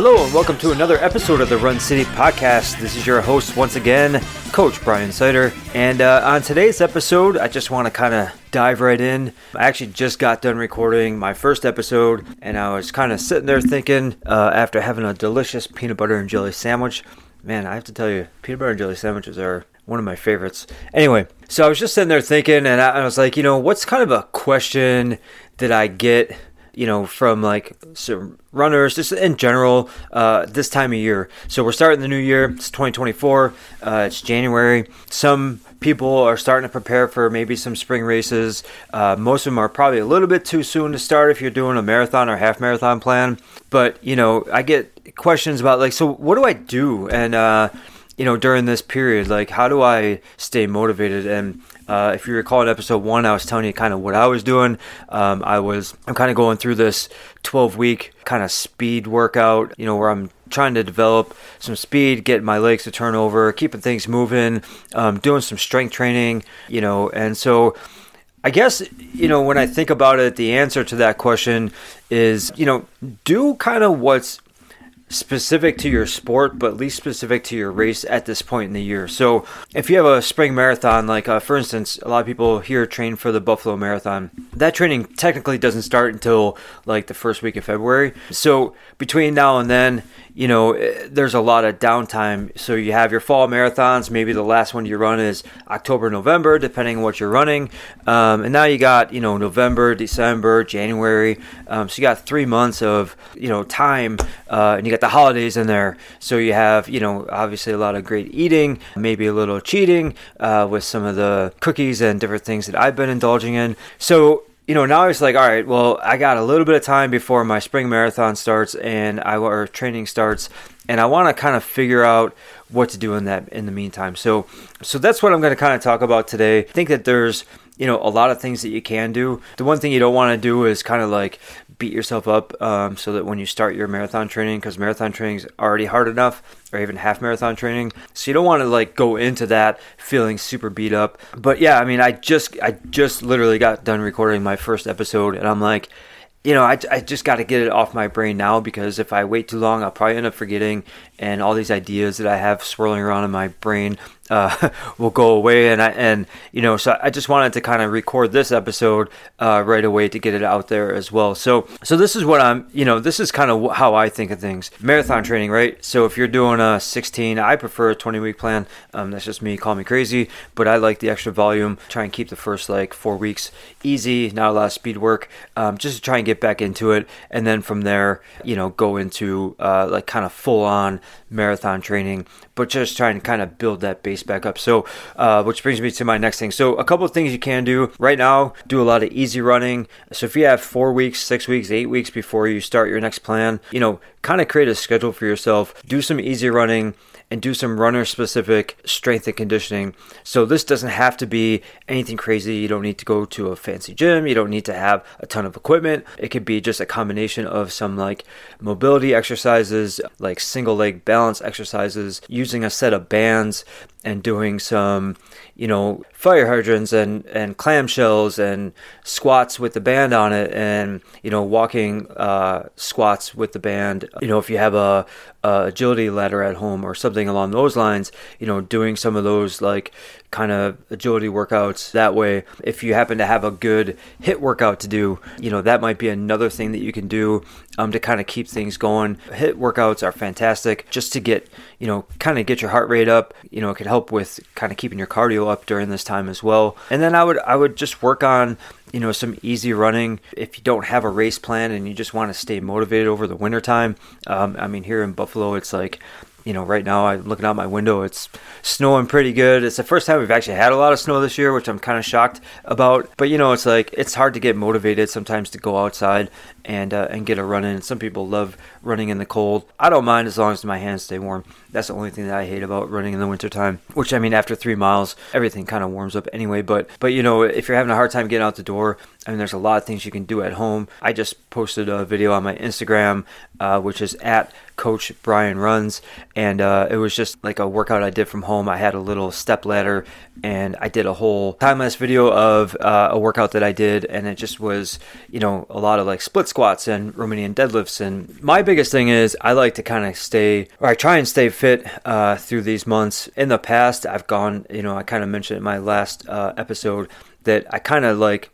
Hello, and welcome to another episode of the Run City Podcast. This is your host once again, Coach Brian Sider. And uh, on today's episode, I just want to kind of dive right in. I actually just got done recording my first episode, and I was kind of sitting there thinking uh, after having a delicious peanut butter and jelly sandwich. Man, I have to tell you, peanut butter and jelly sandwiches are one of my favorites. Anyway, so I was just sitting there thinking, and I, I was like, you know, what's kind of a question that I get you know, from like some runners, just in general, uh, this time of year. So we're starting the new year. It's 2024. Uh, it's January. Some people are starting to prepare for maybe some spring races. Uh, most of them are probably a little bit too soon to start if you're doing a marathon or half marathon plan. But you know, I get questions about like, so what do I do? And uh, you know, during this period, like, how do I stay motivated? And uh, if you recall in episode one, I was telling you kind of what I was doing. Um, I was I'm kind of going through this 12 week kind of speed workout, you know, where I'm trying to develop some speed, get my legs to turn over, keeping things moving, um, doing some strength training, you know, and so. I guess, you know, when I think about it, the answer to that question is, you know, do kind of what's specific to your sport, but least specific to your race at this point in the year. So, if you have a spring marathon, like uh, for instance, a lot of people here train for the Buffalo Marathon. That training technically doesn't start until like the first week of February. So, between now and then, you know, eh, there's a lot of downtime. So you have your fall marathons. Maybe the last one you run is October, November, depending on what you're running. Um, and now you got, you know, November, December, January. Um, so you got three months of, you know, time. Uh, and you got the holidays in there. So you have, you know, obviously a lot of great eating, maybe a little cheating uh, with some of the cookies and different things that I've been indulging in. So you know, now it's like, all right, well, I got a little bit of time before my spring marathon starts and I or training starts, and I want to kind of figure out what to do in that in the meantime. So, so that's what I'm going to kind of talk about today. I think that there's you know a lot of things that you can do. The one thing you don't want to do is kind of like beat yourself up um, so that when you start your marathon training, because marathon training is already hard enough, or even half marathon training, so you don't want to like go into that feeling super beat up. But yeah, I mean, I just I just literally got done recording my first episode, and I'm like you know, I, I just got to get it off my brain now because if I wait too long, I'll probably end up forgetting, and all these ideas that I have swirling around in my brain uh, will go away. And I and you know, so I just wanted to kind of record this episode uh, right away to get it out there as well. So so this is what I'm, you know, this is kind of how I think of things. Marathon training, right? So if you're doing a 16, I prefer a 20 week plan. Um, that's just me. Call me crazy, but I like the extra volume. Try and keep the first like four weeks easy, not a lot of speed work, um, just to try and get back into it, and then from there, you know, go into uh, like kind of full on marathon training, but just trying to kind of build that base back up. So, uh, which brings me to my next thing. So, a couple of things you can do right now do a lot of easy running. So, if you have four weeks, six weeks, eight weeks before you start your next plan, you know, kind of create a schedule for yourself, do some easy running and do some runner specific strength and conditioning. So this doesn't have to be anything crazy. You don't need to go to a fancy gym. You don't need to have a ton of equipment. It could be just a combination of some like mobility exercises, like single leg balance exercises, using a set of bands and doing some, you know, fire hydrants and, and clamshells and squats with the band on it and, you know, walking uh, squats with the band. You know, if you have a, a agility ladder at home or something along those lines, you know, doing some of those like kind of agility workouts that way. If you happen to have a good HIIT workout to do, you know, that might be another thing that you can do um, to kind of keep things going. HIIT workouts are fantastic just to get, you know, kind of get your heart rate up. You know, it can help with kind of keeping your cardio up during this time as well. And then I would I would just work on you know some easy running if you don't have a race plan and you just want to stay motivated over the wintertime um, i mean here in buffalo it's like you know, right now I'm looking out my window. It's snowing pretty good. It's the first time we've actually had a lot of snow this year, which I'm kind of shocked about. But you know, it's like it's hard to get motivated sometimes to go outside and uh, and get a run in. Some people love running in the cold. I don't mind as long as my hands stay warm. That's the only thing that I hate about running in the wintertime. Which I mean, after three miles, everything kind of warms up anyway. But but you know, if you're having a hard time getting out the door, I mean, there's a lot of things you can do at home. I just posted a video on my Instagram, uh, which is at Coach Brian Runs, and uh, it was just like a workout I did from home. I had a little step ladder, and I did a whole time lapse video of uh, a workout that I did, and it just was, you know, a lot of like split squats and Romanian deadlifts. And my biggest thing is I like to kind of stay, or I try and stay fit uh, through these months. In the past, I've gone, you know, I kind of mentioned in my last uh, episode that I kind of like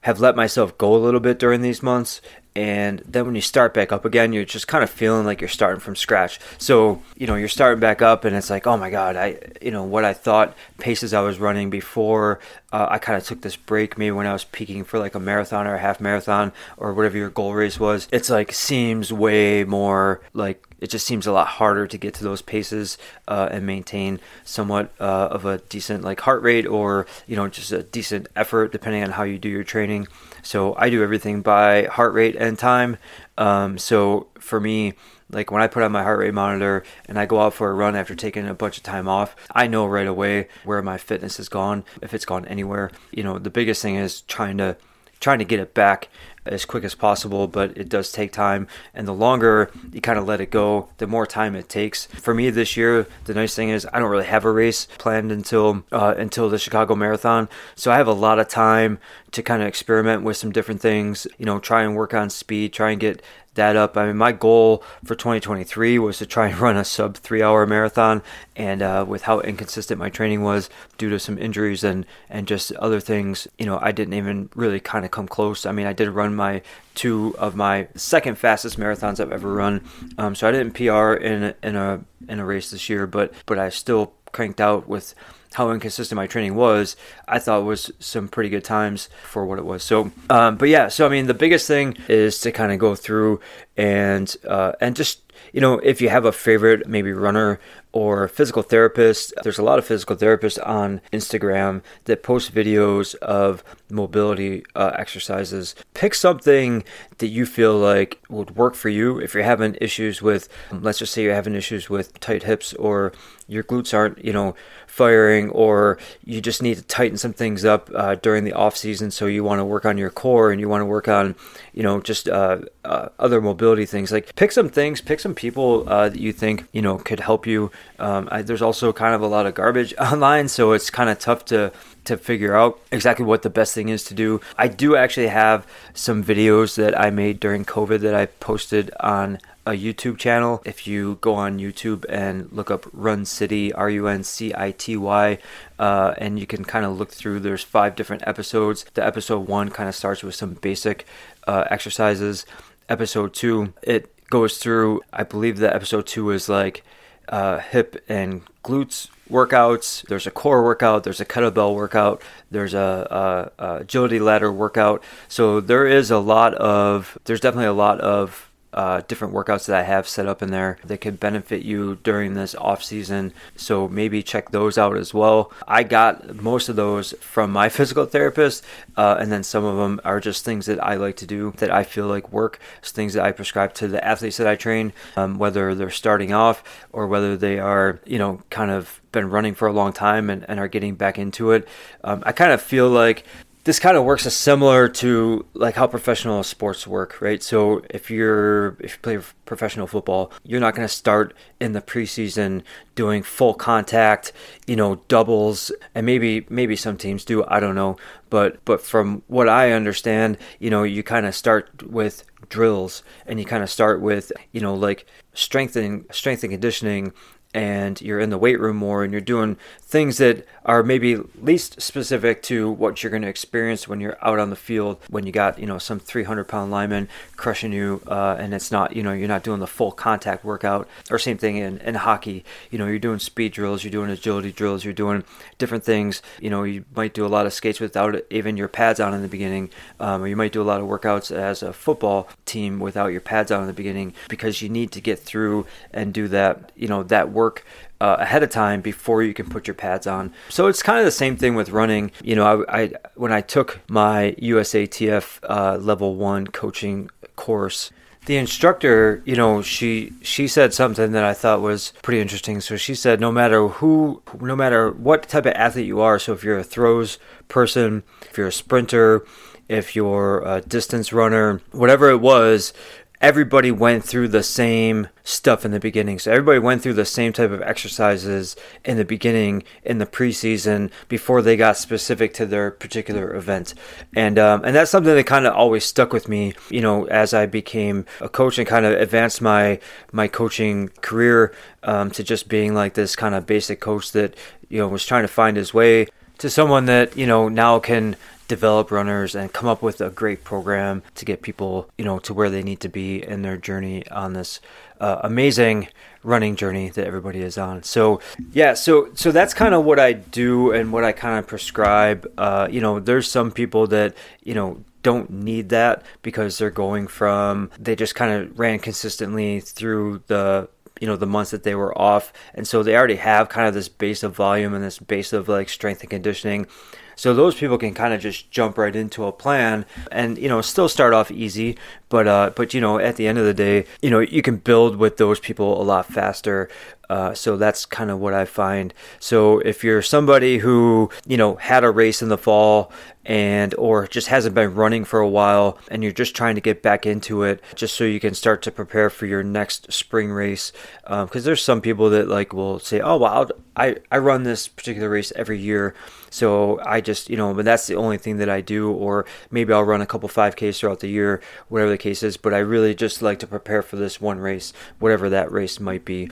have let myself go a little bit during these months and then when you start back up again you're just kind of feeling like you're starting from scratch. So you know you're starting back up and it's like oh my god i you know what i thought paces i was running before uh, i kind of took this break maybe when i was peaking for like a marathon or a half marathon or whatever your goal race was. It's like seems way more like it just seems a lot harder to get to those paces uh, and maintain somewhat uh, of a decent like heart rate or you know just a decent effort depending on how you do your training. So i do everything by heart rate and time um, so for me like when i put on my heart rate monitor and i go out for a run after taking a bunch of time off i know right away where my fitness has gone if it's gone anywhere you know the biggest thing is trying to trying to get it back as quick as possible, but it does take time. And the longer you kind of let it go, the more time it takes. For me this year, the nice thing is I don't really have a race planned until uh, until the Chicago Marathon, so I have a lot of time to kind of experiment with some different things. You know, try and work on speed, try and get that up. I mean, my goal for 2023 was to try and run a sub three hour marathon. And uh, with how inconsistent my training was due to some injuries and, and just other things, you know, I didn't even really kind of come close. I mean, I did run my two of my second fastest marathons I've ever run. Um, so I didn't PR in, in a, in a race this year, but, but I still cranked out with how inconsistent my training was, I thought was some pretty good times for what it was. So, um, but yeah, so I mean, the biggest thing is to kind of go through and uh, and just you know, if you have a favorite, maybe runner or physical therapist, there's a lot of physical therapists on Instagram that post videos of mobility uh, exercises. Pick something that you feel like would work for you. If you're having issues with, let's just say you're having issues with tight hips or your glutes aren't, you know, firing, or you just need to tighten some things up uh, during the off season. So you want to work on your core and you want to work on, you know, just uh, uh, other mobility things. Like pick some things, pick some people uh, that you think you know could help you. Um, I, there's also kind of a lot of garbage online, so it's kind of tough to to figure out exactly what the best thing is to do. I do actually have some videos that I made during COVID that I posted on a YouTube channel. If you go on YouTube and look up Run City, R U N C I T Y, uh, and you can kind of look through, there's five different episodes. The episode one kind of starts with some basic uh, exercises. Episode two, it goes through, I believe that episode two is like uh, hip and glutes workouts. There's a core workout. There's a kettlebell workout. There's a, a, a agility ladder workout. So there is a lot of. There's definitely a lot of uh, different workouts that I have set up in there that could benefit you during this off season. So maybe check those out as well. I got most of those from my physical therapist, uh, and then some of them are just things that I like to do that I feel like work. It's things that I prescribe to the athletes that I train, um, whether they're starting off or whether they are, you know, kind of been running for a long time and, and are getting back into it. Um, I kind of feel like this kind of works as similar to like how professional sports work, right? So if you're if you play professional football, you're not going to start in the preseason doing full contact, you know, doubles, and maybe maybe some teams do, I don't know, but but from what I understand, you know, you kind of start with drills and you kind of start with, you know, like strengthening strength and conditioning and you're in the weight room more and you're doing things that are maybe least specific to what you're going to experience when you're out on the field when you got you know some 300 pound lineman crushing you uh, and it's not you know you're not doing the full contact workout. Or same thing in, in hockey. You know you're doing speed drills you're doing agility drills you're doing different things. You know you might do a lot of skates without even your pads on in the beginning um, or you might do a lot of workouts as a football team without your pads on in the beginning because you need to get through and do that you know that work work uh, ahead of time before you can put your pads on. So it's kind of the same thing with running. You know, I, I when I took my USATF uh, level one coaching course, the instructor, you know, she she said something that I thought was pretty interesting. So she said, no matter who, no matter what type of athlete you are, so if you're a throws person, if you're a sprinter, if you're a distance runner, whatever it was, everybody went through the same stuff in the beginning. So everybody went through the same type of exercises in the beginning in the preseason before they got specific to their particular event, and um, and that's something that kind of always stuck with me. You know, as I became a coach and kind of advanced my my coaching career um, to just being like this kind of basic coach that you know was trying to find his way to someone that you know now can develop runners and come up with a great program to get people, you know, to where they need to be in their journey on this uh, amazing running journey that everybody is on. So yeah, so so that's kind of what I do and what I kind of prescribe. Uh, you know, there's some people that you know don't need that because they're going from they just kind of ran consistently through the you know the months that they were off and so they already have kind of this base of volume and this base of like strength and conditioning so those people can kind of just jump right into a plan and you know still start off easy, but uh, but you know at the end of the day, you know you can build with those people a lot faster. Uh, so that's kind of what I find. So if you're somebody who you know had a race in the fall and or just hasn't been running for a while and you're just trying to get back into it just so you can start to prepare for your next spring race because um, there's some people that like will say oh well I, I run this particular race every year so I just, you know, but that's the only thing that I do, or maybe I'll run a couple 5Ks throughout the year, whatever the case is. But I really just like to prepare for this one race, whatever that race might be.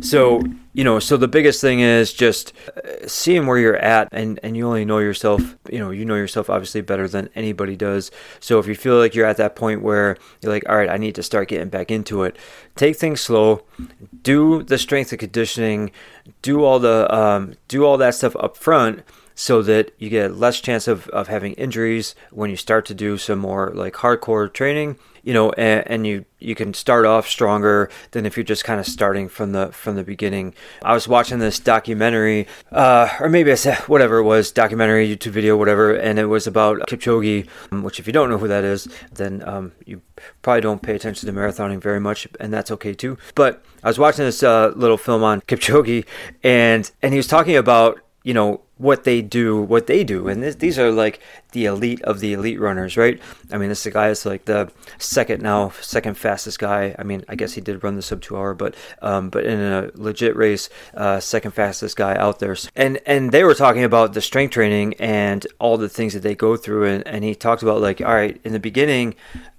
So, you know, so the biggest thing is just uh, seeing where you're at, and, and you only know yourself, you know, you know yourself obviously better than anybody does. So if you feel like you're at that point where you're like, all right, I need to start getting back into it, take things slow, do the strength and conditioning, do all the, um, do all that stuff up front so that you get less chance of, of having injuries when you start to do some more like hardcore training you know and, and you you can start off stronger than if you're just kind of starting from the from the beginning. I was watching this documentary uh, or maybe i said whatever it was documentary youtube video whatever and it was about kipchoge um, which if you don't know who that is then um, you probably don't pay attention to marathoning very much and that's okay too. But i was watching this uh, little film on kipchoge and and he was talking about you know what they do, what they do, and this, these are like the elite of the elite runners, right? I mean, this guy is like the second now, second fastest guy. I mean, I guess he did run the sub two hour, but um, but in a legit race, uh, second fastest guy out there. And and they were talking about the strength training and all the things that they go through, and and he talked about like, all right, in the beginning,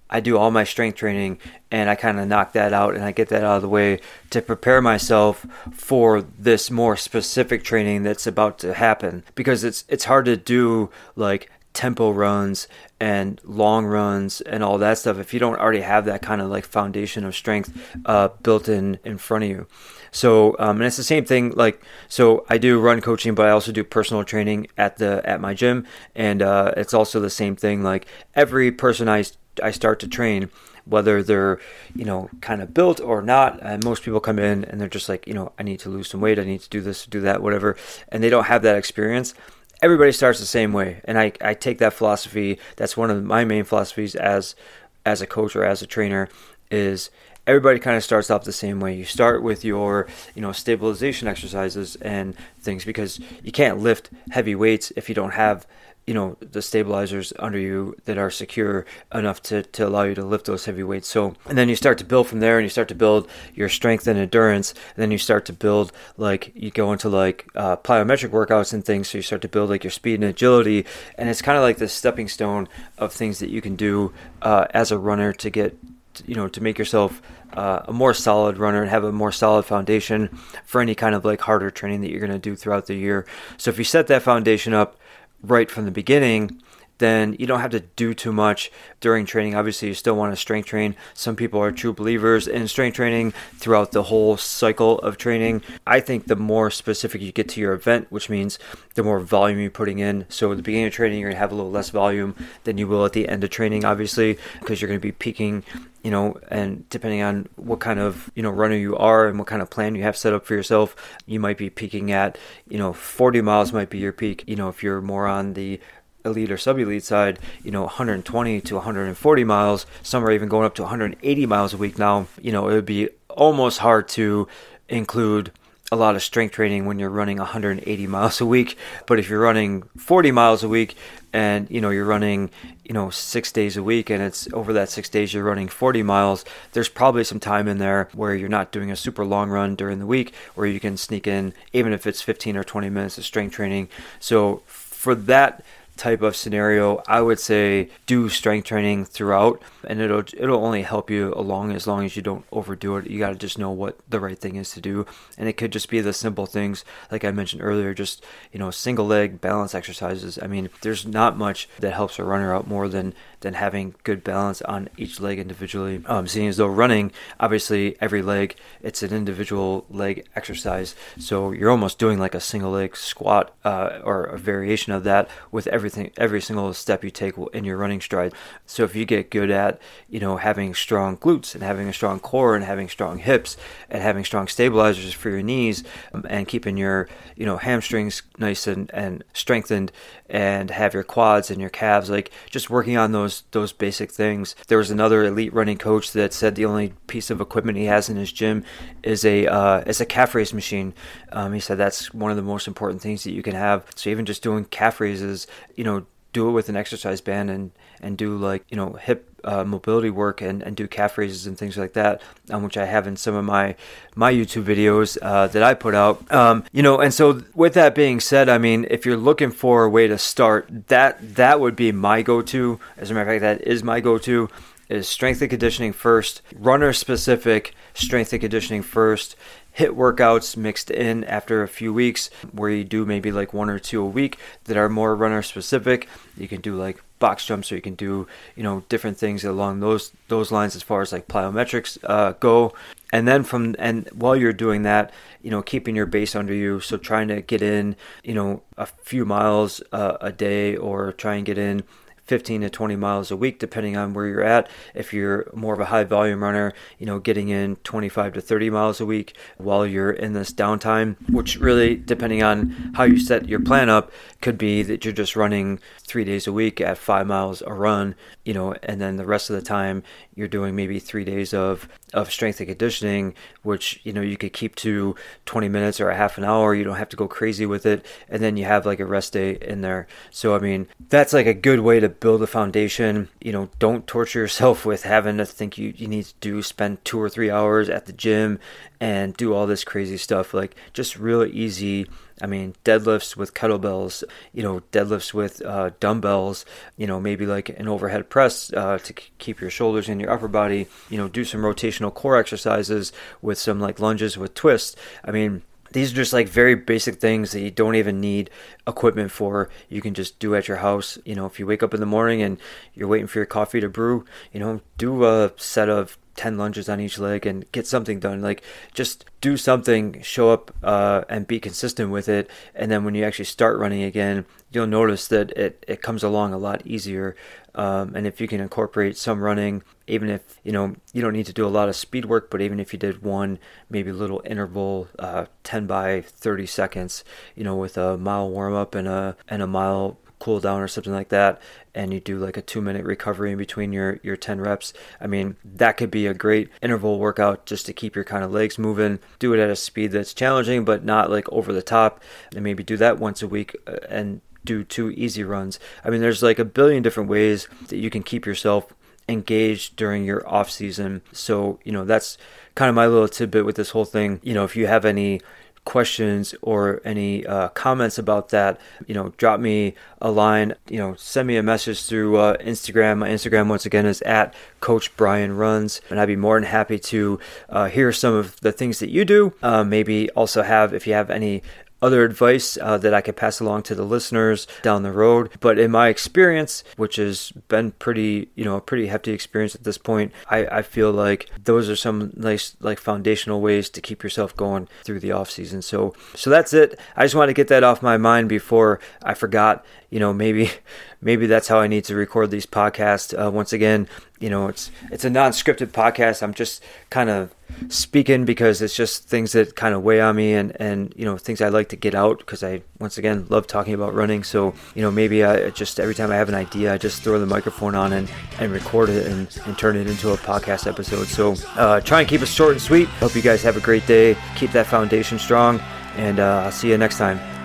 I do all my strength training and I kind of knock that out and I get that out of the way to prepare myself for this more specific training that's about to happen. Because it's it's hard to do like tempo runs and long runs and all that stuff if you don't already have that kind of like foundation of strength uh, built in in front of you. So um, and it's the same thing like so i do run coaching but i also do personal training at the at my gym. And uh, it's also the same thing like every person i I start to train, whether they're you know kind of built or not. And most people come in and they're just like you know I need to lose some weight, I need to do this, do that, whatever, and they don't have that experience. Everybody starts the same way, and I, I take that philosophy. That's one of my main philosophies as as a coach or as a trainer is everybody kind of starts off the same way. You start with your, you know, stabilization exercises and things because you can't lift heavy weights if you don't have you know the stabilizers under you that are secure enough to, to allow you to lift those heavy weights. So and then you start to build from there and you start to build your strength and endurance and then you start to build like you go into like uh, plyometric workouts and things so you start to build like your speed and agility and it's kind of like the stepping stone of things that you can do uh, as a runner to get you know to make yourself uh, a more solid runner and have a more solid foundation for any kind of like harder training that you're going to do throughout the year. So if you set that foundation up right from the beginning, then you don't have to do too much during training. Obviously, you still want to strength train. Some people are true believers in strength training throughout the whole cycle of training. I think the more specific you get to your event, which means the more volume you're putting in. So at the beginning of training, you're going to have a little less volume than you will at the end of training, obviously, because you're going to be peaking you know, and depending on what kind of, you know, runner you are and what kind of plan you have set up for yourself, you might be peaking at, you know, 40 miles might be your peak. You know, if you're more on the elite or sub elite side, you know, 120 to 140 miles, some are even going up to 180 miles a week now, you know, it would be almost hard to include a lot of strength training when you're running 180 miles a week. But if you're running 40 miles a week and you know you're running you know six days a week and it's over that six days you're running 40 miles there's probably some time in there where you're not doing a super long run during the week where you can sneak in even if it's 15 or 20 minutes of strength training so for that type of scenario, I would say do strength training throughout, and it'll it'll only help you along as long as you don't overdo it. You got to just know what the right thing is to do, and it could just be the simple things like I mentioned earlier, just you know single leg balance exercises. I mean, there's not much that helps a runner out more than than having good balance on each leg individually. Um, seeing as though running, obviously every leg it's an individual leg exercise, so you're almost doing like a single leg squat uh, or a variation of that with everything every single step you take in your running stride. So if you get good at you know having strong glutes and having a strong core and having strong hips and having strong stabilizers for your knees um, and keeping your you know hamstrings nice and, and strengthened and have your quads and your calves like just working on those those basic things. There was another elite running coach that said the only piece of equipment he has in his gym is a uh, is a calf raise machine. Um, he said that's one of the most important things that you can have. So even just doing calf raises you know do it with an exercise band and and do like you know hip uh, mobility work and, and do calf raises and things like that, um, which I have in some of my my YouTube videos uh, that I put out. Um, you know, and so with that being said, I mean, if you're looking for a way to start, that that would be my go-to. As a matter of fact, that is my go-to. Is strength and conditioning first, runner specific strength and conditioning first, HIIT workouts mixed in after a few weeks where you do maybe like one or two a week that are more runner specific. You can do like box jumps or you can do you know different things along those those lines as far as like plyometrics uh, go. And then from and while you're doing that you know keeping your base under you so trying to get in you know a few miles uh, a day or try and get in 15 to 20 miles a week, depending on where you're at. If you're more of a high volume runner, you know, getting in 25 to 30 miles a week while you're in this downtime, which really, depending on how you set your plan up, could be that you're just running three days a week at five miles a run, you know, and then the rest of the time you're doing maybe three days of, of strength and conditioning, which, you know, you could keep to 20 minutes or a half an hour. You don't have to go crazy with it. And then you have like a rest day in there. So, I mean, that's like a good way to build a foundation. You know, don't torture yourself with having to think you, you need to do spend two or three hours at the gym and do all this crazy stuff. Like just really easy. I mean, deadlifts with kettlebells, you know, deadlifts with uh, dumbbells, you know, maybe like an overhead press uh, to keep your shoulders in your upper body, you know, do some rotational core exercises with some like lunges with twists. I mean, these are just like very basic things that you don't even need equipment for. You can just do at your house. You know, if you wake up in the morning and you're waiting for your coffee to brew, you know, do a set of 10 lunges on each leg and get something done. Like, just do something, show up, uh, and be consistent with it. And then when you actually start running again, you'll notice that it, it comes along a lot easier. Um, and if you can incorporate some running, even if you know you don't need to do a lot of speed work, but even if you did one maybe little interval, uh, 10 by 30 seconds, you know, with a mile warm up and a and a mile cool down or something like that and you do like a two minute recovery in between your your 10 reps i mean that could be a great interval workout just to keep your kind of legs moving do it at a speed that's challenging but not like over the top and maybe do that once a week uh, and do two easy runs. I mean there's like a billion different ways that you can keep yourself engaged during your off season. So you know that's kind of my little tidbit with this whole thing. You know if you have any questions or any uh, comments about that, you know, drop me a line, you know, send me a message through uh, Instagram. My Instagram, once again, is at Coach Brian Runs, and I'd be more than happy to uh, hear some of the things that you do. Uh, maybe also have, if you have any other advice uh, that I could pass along to the listeners down the road. But in my experience, which has been pretty, you know, a pretty hefty experience at this point, I, I feel like those are some nice, like foundational ways to keep yourself going through the off season. So, so that's it. I just want to get that off my mind before I forgot. you know, maybe maybe that's how I need to record these podcasts. Uh, once again, you know, it's it's a non-scripted podcast. I'm just kind of speaking because it's just things that kind of weigh on me and and you know things I like to get out because I once again love talking about running. So you know maybe I just every time I have an idea, I just throw the microphone on and and record it and, and turn it into a podcast episode. So uh, try and keep it short and sweet. Hope you guys have a great day. Keep that foundation strong, and uh, I'll see you next time.